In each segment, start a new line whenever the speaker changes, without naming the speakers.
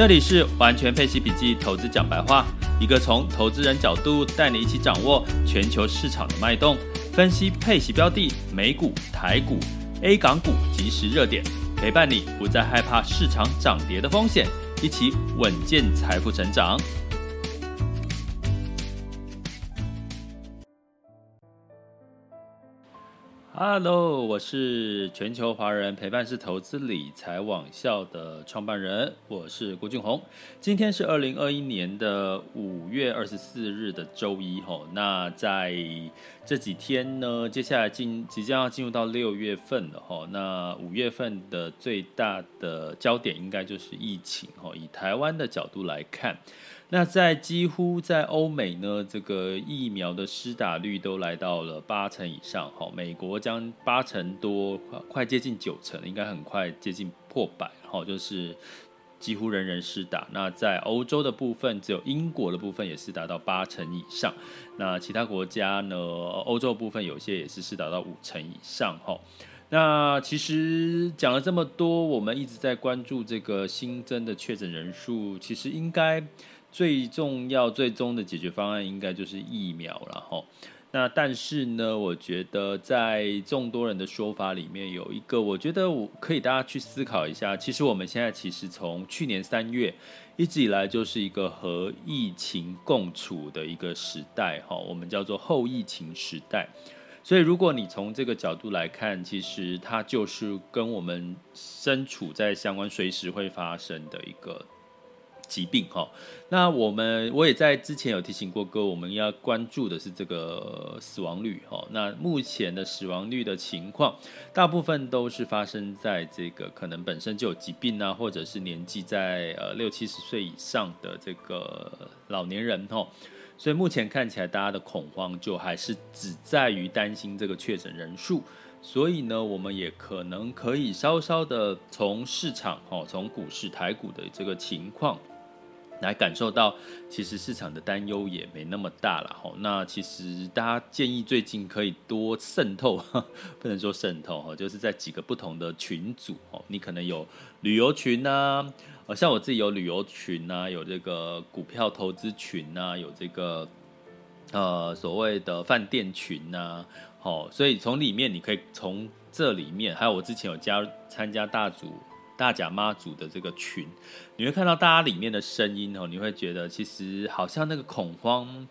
这里是完全配息笔记投资讲白话，一个从投资人角度带你一起掌握全球市场的脉动，分析配息标的、美股、台股、A 港股及时热点，陪伴你不再害怕市场涨跌的风险，一起稳健财富成长。Hello，我是全球华人陪伴式投资理财网校的创办人，我是郭俊宏。今天是二零二一年的五月二十四日的周一吼。那在这几天呢，接下来进即将要进入到六月份了吼。那五月份的最大的焦点应该就是疫情吼。以台湾的角度来看。那在几乎在欧美呢，这个疫苗的施打率都来到了八成以上，哈，美国将八成多，快接近九成，应该很快接近破百，哈，就是几乎人人施打。那在欧洲的部分，只有英国的部分也是达到八成以上。那其他国家呢，欧洲部分有些也是施打到五成以上，哈。那其实讲了这么多，我们一直在关注这个新增的确诊人数，其实应该。最重要、最终的解决方案应该就是疫苗了哈。那但是呢，我觉得在众多人的说法里面，有一个我觉得我可以大家去思考一下。其实我们现在其实从去年三月一直以来就是一个和疫情共处的一个时代哈，我们叫做后疫情时代。所以如果你从这个角度来看，其实它就是跟我们身处在相关、随时会发生的一个。疾病哈，那我们我也在之前有提醒过各位，我们要关注的是这个死亡率哈。那目前的死亡率的情况，大部分都是发生在这个可能本身就有疾病啊，或者是年纪在呃六七十岁以上的这个老年人哈。所以目前看起来，大家的恐慌就还是只在于担心这个确诊人数。所以呢，我们也可能可以稍稍的从市场哈，从股市台股的这个情况。来感受到，其实市场的担忧也没那么大了哈。那其实大家建议最近可以多渗透，不能说渗透哈，就是在几个不同的群组哦。你可能有旅游群呐，像我自己有旅游群呐，有这个股票投资群呐，有这个呃所谓的饭店群呐。好，所以从里面你可以从这里面，还有我之前有加参加大组。大甲妈祖的这个群，你会看到大家里面的声音哦，你会觉得其实好像那个恐慌，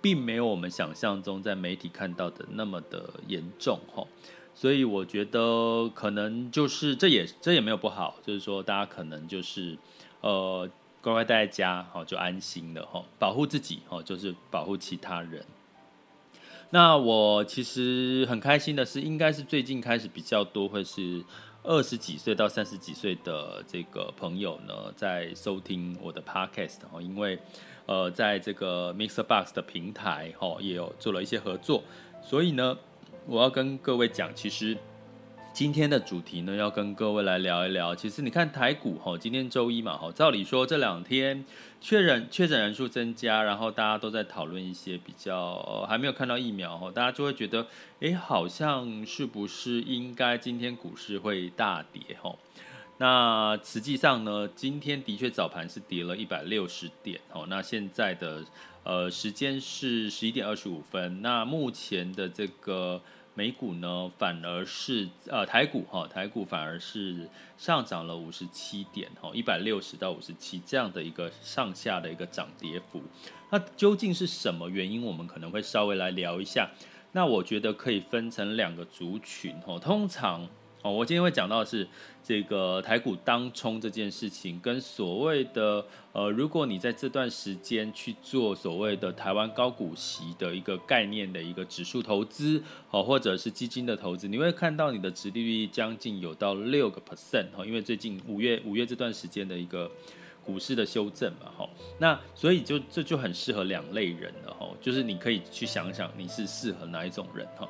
并没有我们想象中在媒体看到的那么的严重哈。所以我觉得可能就是这也这也没有不好，就是说大家可能就是呃乖乖待在家哈，就安心了哈，保护自己哈，就是保护其他人。那我其实很开心的是，应该是最近开始比较多会是。二十几岁到三十几岁的这个朋友呢，在收听我的 podcast 哦，因为呃，在这个 Mixbox 的平台哦，也有做了一些合作，所以呢，我要跟各位讲，其实。今天的主题呢，要跟各位来聊一聊。其实你看台股哈，今天周一嘛哈，照理说这两天确诊确诊人数增加，然后大家都在讨论一些比较还没有看到疫苗哈，大家就会觉得，哎，好像是不是应该今天股市会大跌哈？那实际上呢，今天的确早盘是跌了一百六十点哦。那现在的呃时间是十一点二十五分，那目前的这个。美股呢，反而是呃台股哈，台股反而是上涨了五十七点哈，一百六十到五十七这样的一个上下的一个涨跌幅。那究竟是什么原因？我们可能会稍微来聊一下。那我觉得可以分成两个族群哈。通常哦，我今天会讲到的是这个台股当冲这件事情，跟所谓的呃，如果你在这段时间去做所谓的台湾高股息的一个概念的一个指数投资，哦，或者是基金的投资，你会看到你的殖利率将近有到六个 percent 哈，因为最近五月五月这段时间的一个股市的修正嘛，哈，那所以就这就很适合两类人了哈，就是你可以去想想你是适合哪一种人哈，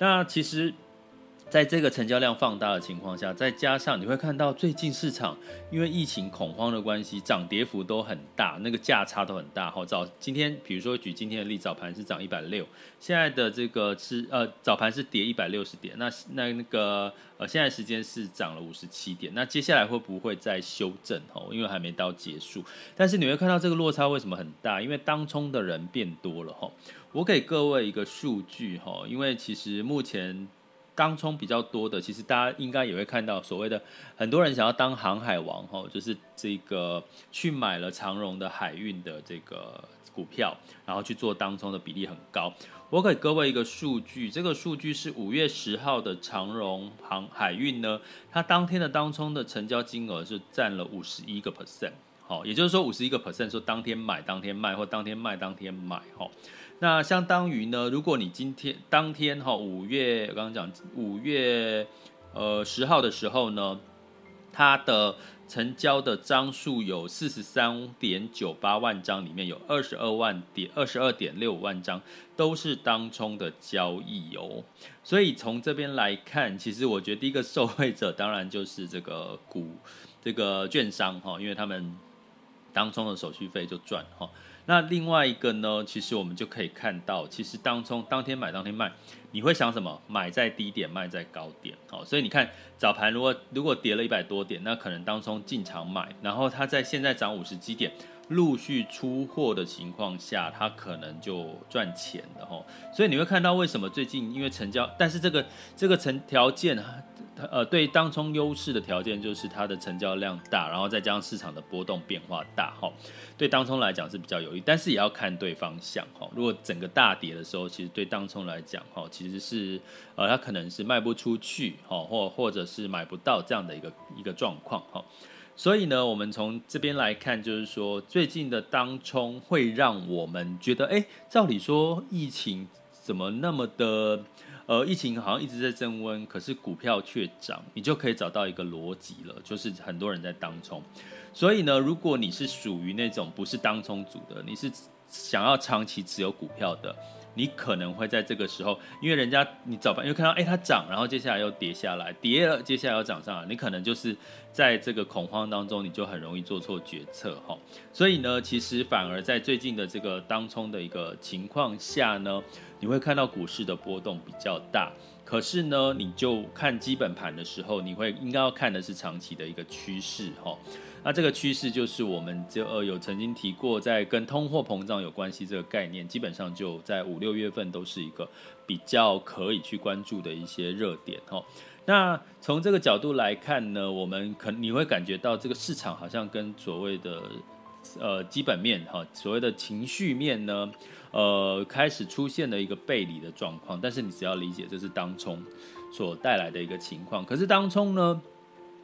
那其实。在这个成交量放大的情况下，再加上你会看到最近市场因为疫情恐慌的关系，涨跌幅都很大，那个价差都很大。好，早今天比如说举今天的例，早盘是涨一百六，现在的这个是呃早盘是跌一百六十点，那那那个呃现在时间是涨了五十七点，那接下来会不会再修正？哦，因为还没到结束，但是你会看到这个落差为什么很大？因为当冲的人变多了哈。我给各位一个数据哈，因为其实目前。当冲比较多的，其实大家应该也会看到，所谓的很多人想要当航海王，吼，就是这个去买了长荣的海运的这个股票，然后去做当冲的比例很高。我给各位一个数据，这个数据是五月十号的长荣航海运呢，它当天的当冲的成交金额是占了五十一个 percent，好，也就是说五十一个 percent 说当天买当天卖，或当天卖当天买，吼。那相当于呢，如果你今天当天哈五月，我刚刚讲五月呃十号的时候呢，它的成交的张数有四十三点九八万张，里面有二十二万点二十二点六万张都是当冲的交易哦。所以从这边来看，其实我觉得第一个受惠者当然就是这个股这个券商哈，因为他们当冲的手续费就赚哈。那另外一个呢，其实我们就可以看到，其实当冲当天买当天卖，你会想什么？买在低点，卖在高点。好，所以你看早盘如果如果跌了一百多点，那可能当冲进场买，然后它在现在涨五十几点，陆续出货的情况下，它可能就赚钱了哈。所以你会看到为什么最近因为成交，但是这个这个成条件。呃，对当冲优势的条件就是它的成交量大，然后再加上市场的波动变化大，哈，对当冲来讲是比较有利，但是也要看对方向，哈。如果整个大跌的时候，其实对当冲来讲，哈，其实是呃，它可能是卖不出去，哈，或或者是买不到这样的一个一个状况，哈。所以呢，我们从这边来看，就是说最近的当冲会让我们觉得，哎，照理说疫情怎么那么的。呃，疫情好像一直在升温，可是股票却涨，你就可以找到一个逻辑了，就是很多人在当冲。所以呢，如果你是属于那种不是当冲组的，你是想要长期持有股票的，你可能会在这个时候，因为人家你早盘又看到，哎，它涨，然后接下来又跌下来，跌了，接下来又涨上来，你可能就是在这个恐慌当中，你就很容易做错决策哈。所以呢，其实反而在最近的这个当冲的一个情况下呢。你会看到股市的波动比较大，可是呢，你就看基本盘的时候，你会应该要看的是长期的一个趋势哈。那这个趋势就是我们就呃有曾经提过，在跟通货膨胀有关系这个概念，基本上就在五六月份都是一个比较可以去关注的一些热点哈。那从这个角度来看呢，我们可你会感觉到这个市场好像跟所谓的呃基本面哈，所谓的情绪面呢。呃，开始出现了一个背离的状况，但是你只要理解这是当冲所带来的一个情况。可是当冲呢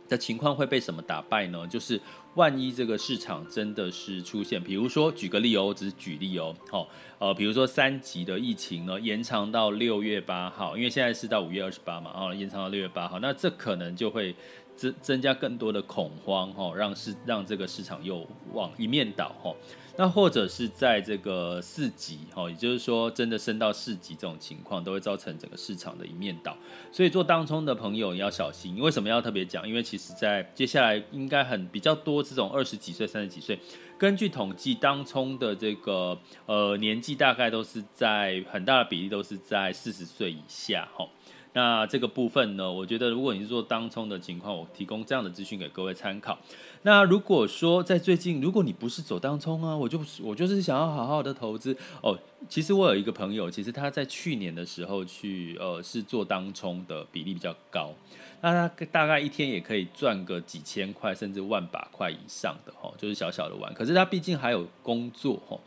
的情况会被什么打败呢？就是万一这个市场真的是出现，比如说举个例哦，只是举例哦，好，呃，比如说三级的疫情呢延长到六月八号，因为现在是到五月二十八嘛，哦，延长到六月八号，那这可能就会增增加更多的恐慌，哈，让市让这个市场又往一面倒，哈。那或者是在这个四级，哈，也就是说真的升到四级这种情况，都会造成整个市场的一面倒。所以做当冲的朋友要小心。为什么要特别讲？因为其实在接下来应该很比较多这种二十几岁、三十几岁，根据统计，当冲的这个呃年纪大概都是在很大的比例都是在四十岁以下，哈。那这个部分呢，我觉得如果你是做当冲的情况，我提供这样的资讯给各位参考。那如果说在最近，如果你不是走当冲啊，我就我就是想要好好的投资哦。其实我有一个朋友，其实他在去年的时候去呃是做当冲的比例比较高，那他大概一天也可以赚个几千块甚至万把块以上的哦，就是小小的玩。可是他毕竟还有工作哦。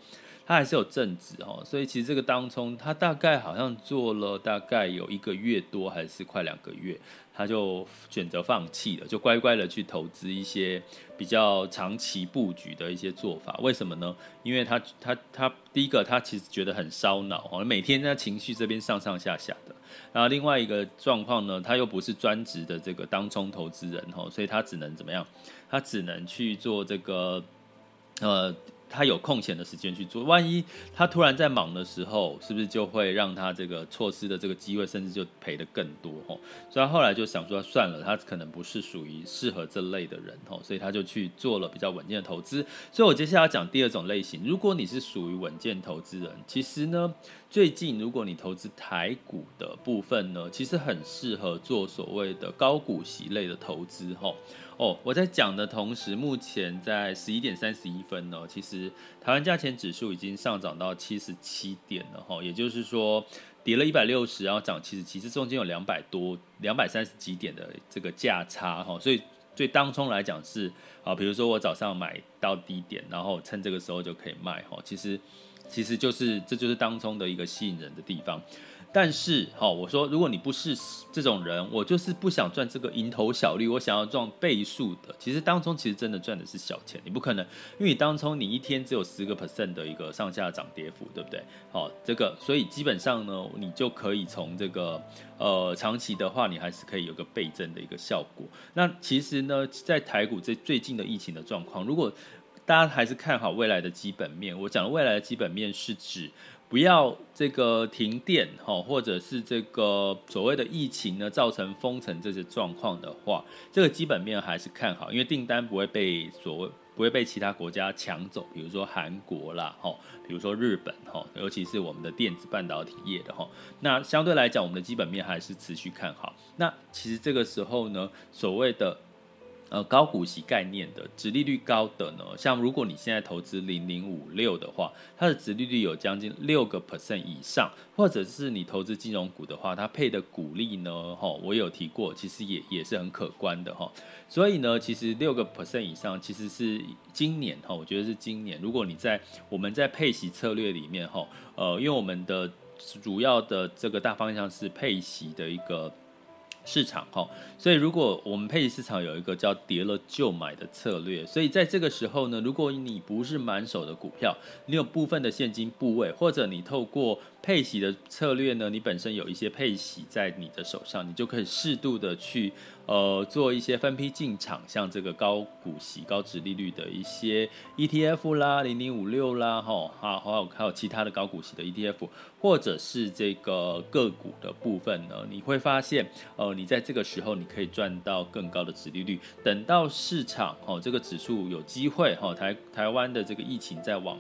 他还是有正职哦，所以其实这个当冲他大概好像做了大概有一个月多，还是快两个月，他就选择放弃了，就乖乖的去投资一些比较长期布局的一些做法。为什么呢？因为他他他第一个他其实觉得很烧脑哦，每天在情绪这边上上下下的。然后另外一个状况呢，他又不是专职的这个当冲投资人哦，所以他只能怎么样？他只能去做这个，呃。他有空闲的时间去做，万一他突然在忙的时候，是不是就会让他这个错失的这个机会，甚至就赔得更多吼？所以他后来就想说算了，他可能不是属于适合这类的人吼，所以他就去做了比较稳健的投资。所以我接下来要讲第二种类型，如果你是属于稳健投资人，其实呢，最近如果你投资台股的部分呢，其实很适合做所谓的高股息类的投资吼。哦，我在讲的同时，目前在十一点三十一分呢，其实台湾价钱指数已经上涨到七十七点了哈，也就是说跌了一百六十，然后涨七十七，这中间有两百多、两百三十几点的这个价差哈，所以对当冲来讲是啊，比如说我早上买到低点，然后趁这个时候就可以卖哈，其实其实就是这就是当冲的一个吸引人的地方。但是，好，我说，如果你不是这种人，我就是不想赚这个蝇头小利，我想要赚倍数的。其实当中其实真的赚的是小钱，你不可能，因为你当中你一天只有十个 percent 的一个上下涨跌幅，对不对？好，这个，所以基本上呢，你就可以从这个呃长期的话，你还是可以有个倍增的一个效果。那其实呢，在台股这最近的疫情的状况，如果大家还是看好未来的基本面，我讲的未来的基本面是指。不要这个停电哈，或者是这个所谓的疫情呢，造成封城这些状况的话，这个基本面还是看好，因为订单不会被所谓不会被其他国家抢走，比如说韩国啦，哈，比如说日本哈，尤其是我们的电子半导体业的哈，那相对来讲，我们的基本面还是持续看好。那其实这个时候呢，所谓的。呃，高股息概念的，殖利率高的呢，像如果你现在投资零零五六的话，它的殖利率有将近六个 percent 以上，或者是你投资金融股的话，它配的股利呢，哈，我有提过，其实也也是很可观的哈。所以呢，其实六个 percent 以上，其实是今年哈，我觉得是今年，如果你在我们在配息策略里面哈，呃，因为我们的主要的这个大方向是配息的一个。市场哈，所以如果我们配置市场有一个叫跌了就买的策略，所以在这个时候呢，如果你不是满手的股票，你有部分的现金部位，或者你透过配息的策略呢，你本身有一些配息在你的手上，你就可以适度的去。呃，做一些分批进场，像这个高股息、高值利率的一些 ETF 啦，零零五六啦，哈，好还有还有其他的高股息的 ETF，或者是这个个股的部分呢，你会发现，呃，你在这个时候你可以赚到更高的值利率。等到市场哦，这个指数有机会哈，台台湾的这个疫情在往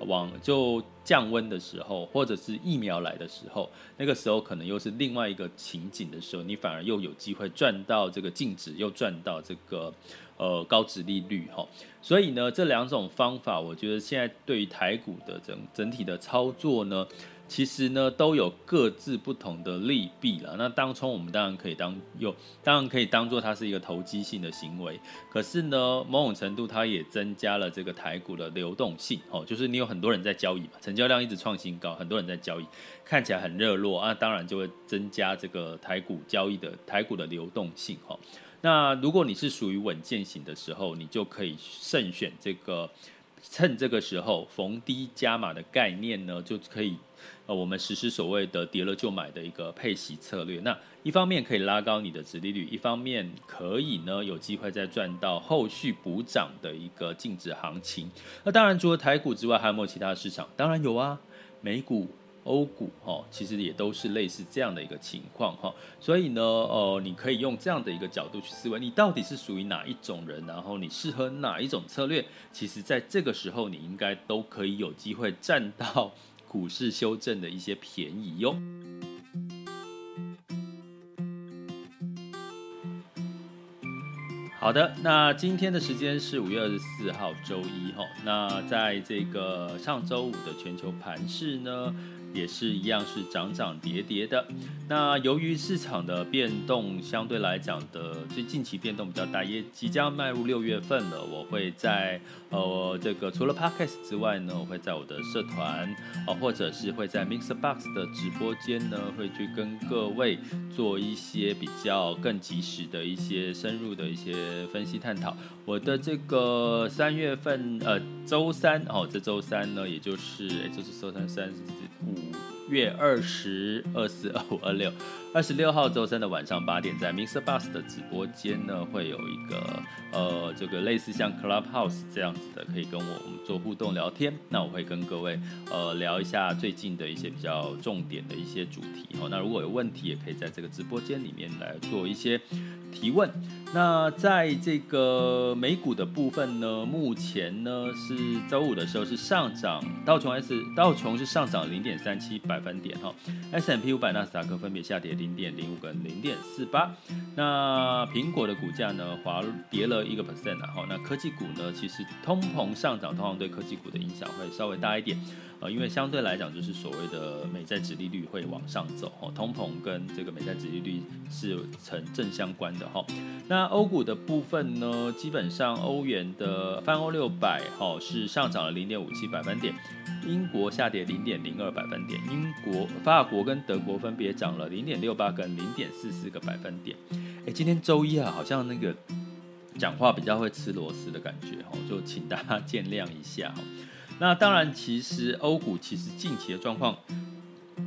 往就降温的时候，或者是疫苗来的时候，那个时候可能又是另外一个情景的时候，你反而又有机会赚到这个净值，又赚到这个呃高值利率哈。所以呢，这两种方法，我觉得现在对于台股的整整体的操作呢。其实呢，都有各自不同的利弊了。那当冲我们当然可以当有，当然可以当做它是一个投机性的行为。可是呢，某种程度它也增加了这个台股的流动性哦，就是你有很多人在交易嘛，成交量一直创新高，很多人在交易，看起来很热络啊，当然就会增加这个台股交易的台股的流动性哈。那如果你是属于稳健型的时候，你就可以慎选这个，趁这个时候逢低加码的概念呢，就可以。呃，我们实施所谓的跌了就买的一个配息策略，那一方面可以拉高你的殖利率，一方面可以呢有机会再赚到后续补涨的一个净值行情。那当然，除了台股之外，还有没有其他市场？当然有啊，美股、欧股，哦，其实也都是类似这样的一个情况，哈。所以呢，呃，你可以用这样的一个角度去思维，你到底是属于哪一种人，然后你适合哪一种策略？其实，在这个时候，你应该都可以有机会赚到。股市修正的一些便宜哟。好的，那今天的时间是五月二十四号周一哈。那在这个上周五的全球盘市呢，也是一样是涨涨跌跌的。那由于市场的变动相对来讲的最近期变动比较大，也即将迈入六月份了，我会在呃这个除了 Podcast 之外呢，我会在我的社团啊、呃，或者是会在 Mix Box 的直播间呢，会去跟各位做一些比较更及时的一些深入的一些分析探讨。我的这个三月份呃周三哦，这周三呢，也就是也就是周三三。月二十二四二五二六。二十六号周三的晚上八点，在 Mr. Bus 的直播间呢，会有一个呃，这个类似像 Clubhouse 这样子的，可以跟我们做互动聊天。那我会跟各位呃聊一下最近的一些比较重点的一些主题哦。那如果有问题，也可以在这个直播间里面来做一些提问。那在这个美股的部分呢，目前呢是周五的时候是上涨，道琼 S 道琼是上涨零点三七百分点哈，S&P 五百纳斯达克分别下跌零点零五跟零点四八。那苹果的股价呢滑跌了一个 percent 然后那科技股呢其实通膨上涨，通常对科技股的影响会稍微大一点。呃，因为相对来讲，就是所谓的美债殖利率会往上走，哦，通膨跟这个美债殖利率是成正相关的，哈。那欧股的部分呢，基本上欧元的泛欧六百，哈，是上涨了零点五七百分点，英国下跌零点零二百分点，英国、法国跟德国分别涨了零点六八跟零点四四个百分点。哎，今天周一啊，好像那个讲话比较会吃螺丝的感觉，哈，就请大家见谅一下，哈。那当然，其实欧股其实近期的状况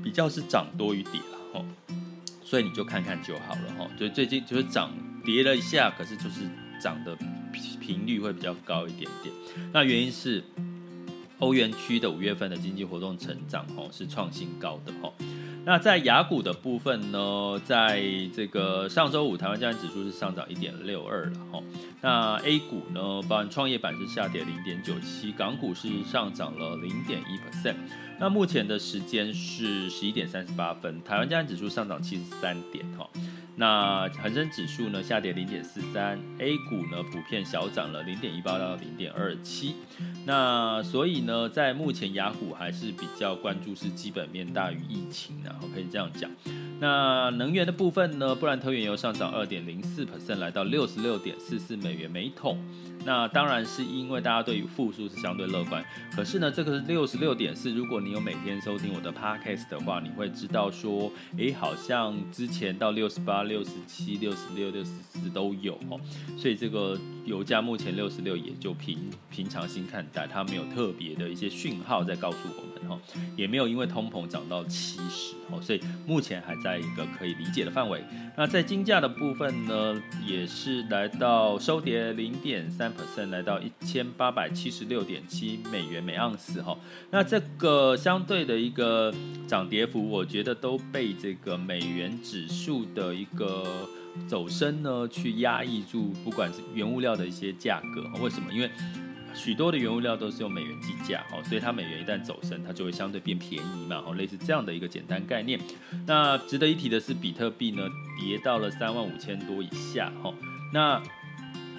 比较是涨多于跌了哈，所以你就看看就好了哈。就最近就是涨跌了一下，可是就是涨的频率会比较高一点点。那原因是欧元区的五月份的经济活动成长哦是创新高的哈。那在雅股的部分呢，在这个上周五，台湾加权指数是上涨一点六二了哈。那 A 股呢，包含创业板是下跌零点九七，港股是上涨了零点一 percent。那目前的时间是十一点三十八分，台湾加权指数上涨七十三点哈。那恒生指数呢下跌零点四三，A 股呢普遍小涨了零点一八到零点二七。那所以呢，在目前雅虎还是比较关注是基本面大于疫情的，可以这样讲。那能源的部分呢，布兰特原油上涨二点零四 percent，来到六十六点四四美元每桶。那当然是因为大家对于复苏是相对乐观，可是呢，这个是六十六点四。如果你有每天收听我的 podcast 的话，你会知道说，诶，好像之前到六十八、六十七、六十六、六十四都有哦。所以这个油价目前六十六也就平平常心看待，它没有特别的一些讯号在告诉我们哈，也没有因为通膨涨到七十哦，所以目前还在一个可以理解的范围。那在金价的部分呢，也是来到收跌零点三 percent，。来到一千八百七十六点七美元每盎司哈，那这个相对的一个涨跌幅，我觉得都被这个美元指数的一个走升呢，去压抑住，不管是原物料的一些价格，为什么？因为许多的原物料都是用美元计价，哦，所以它美元一旦走升，它就会相对变便宜嘛，哦，类似这样的一个简单概念。那值得一提的是，比特币呢跌到了三万五千多以下，哦，那。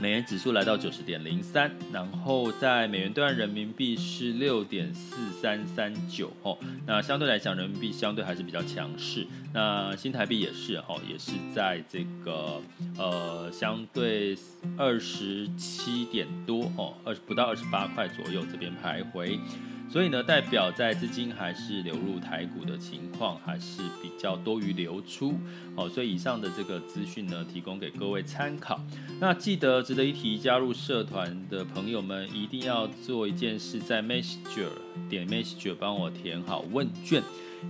美元指数来到九十点零三，然后在美元兑换人民币是六点四三三九哦，那相对来讲，人民币相对还是比较强势。那新台币也是哦，也是在这个呃相对二十七点多哦，二十不到二十八块左右这边徘徊。所以呢，代表在资金还是流入台股的情况还是比较多于流出，好，所以以上的这个资讯呢，提供给各位参考。那记得值得一提，加入社团的朋友们一定要做一件事，在 Messenger 点 Messenger 帮我填好问卷，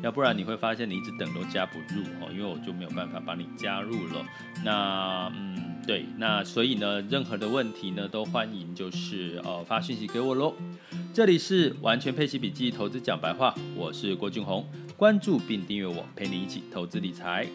要不然你会发现你一直等都加不入哦，因为我就没有办法帮你加入了。那嗯，对，那所以呢，任何的问题呢，都欢迎就是呃发讯息给我喽。这里是完全配奇笔记投资讲白话，我是郭俊宏，关注并订阅我，陪你一起投资理财。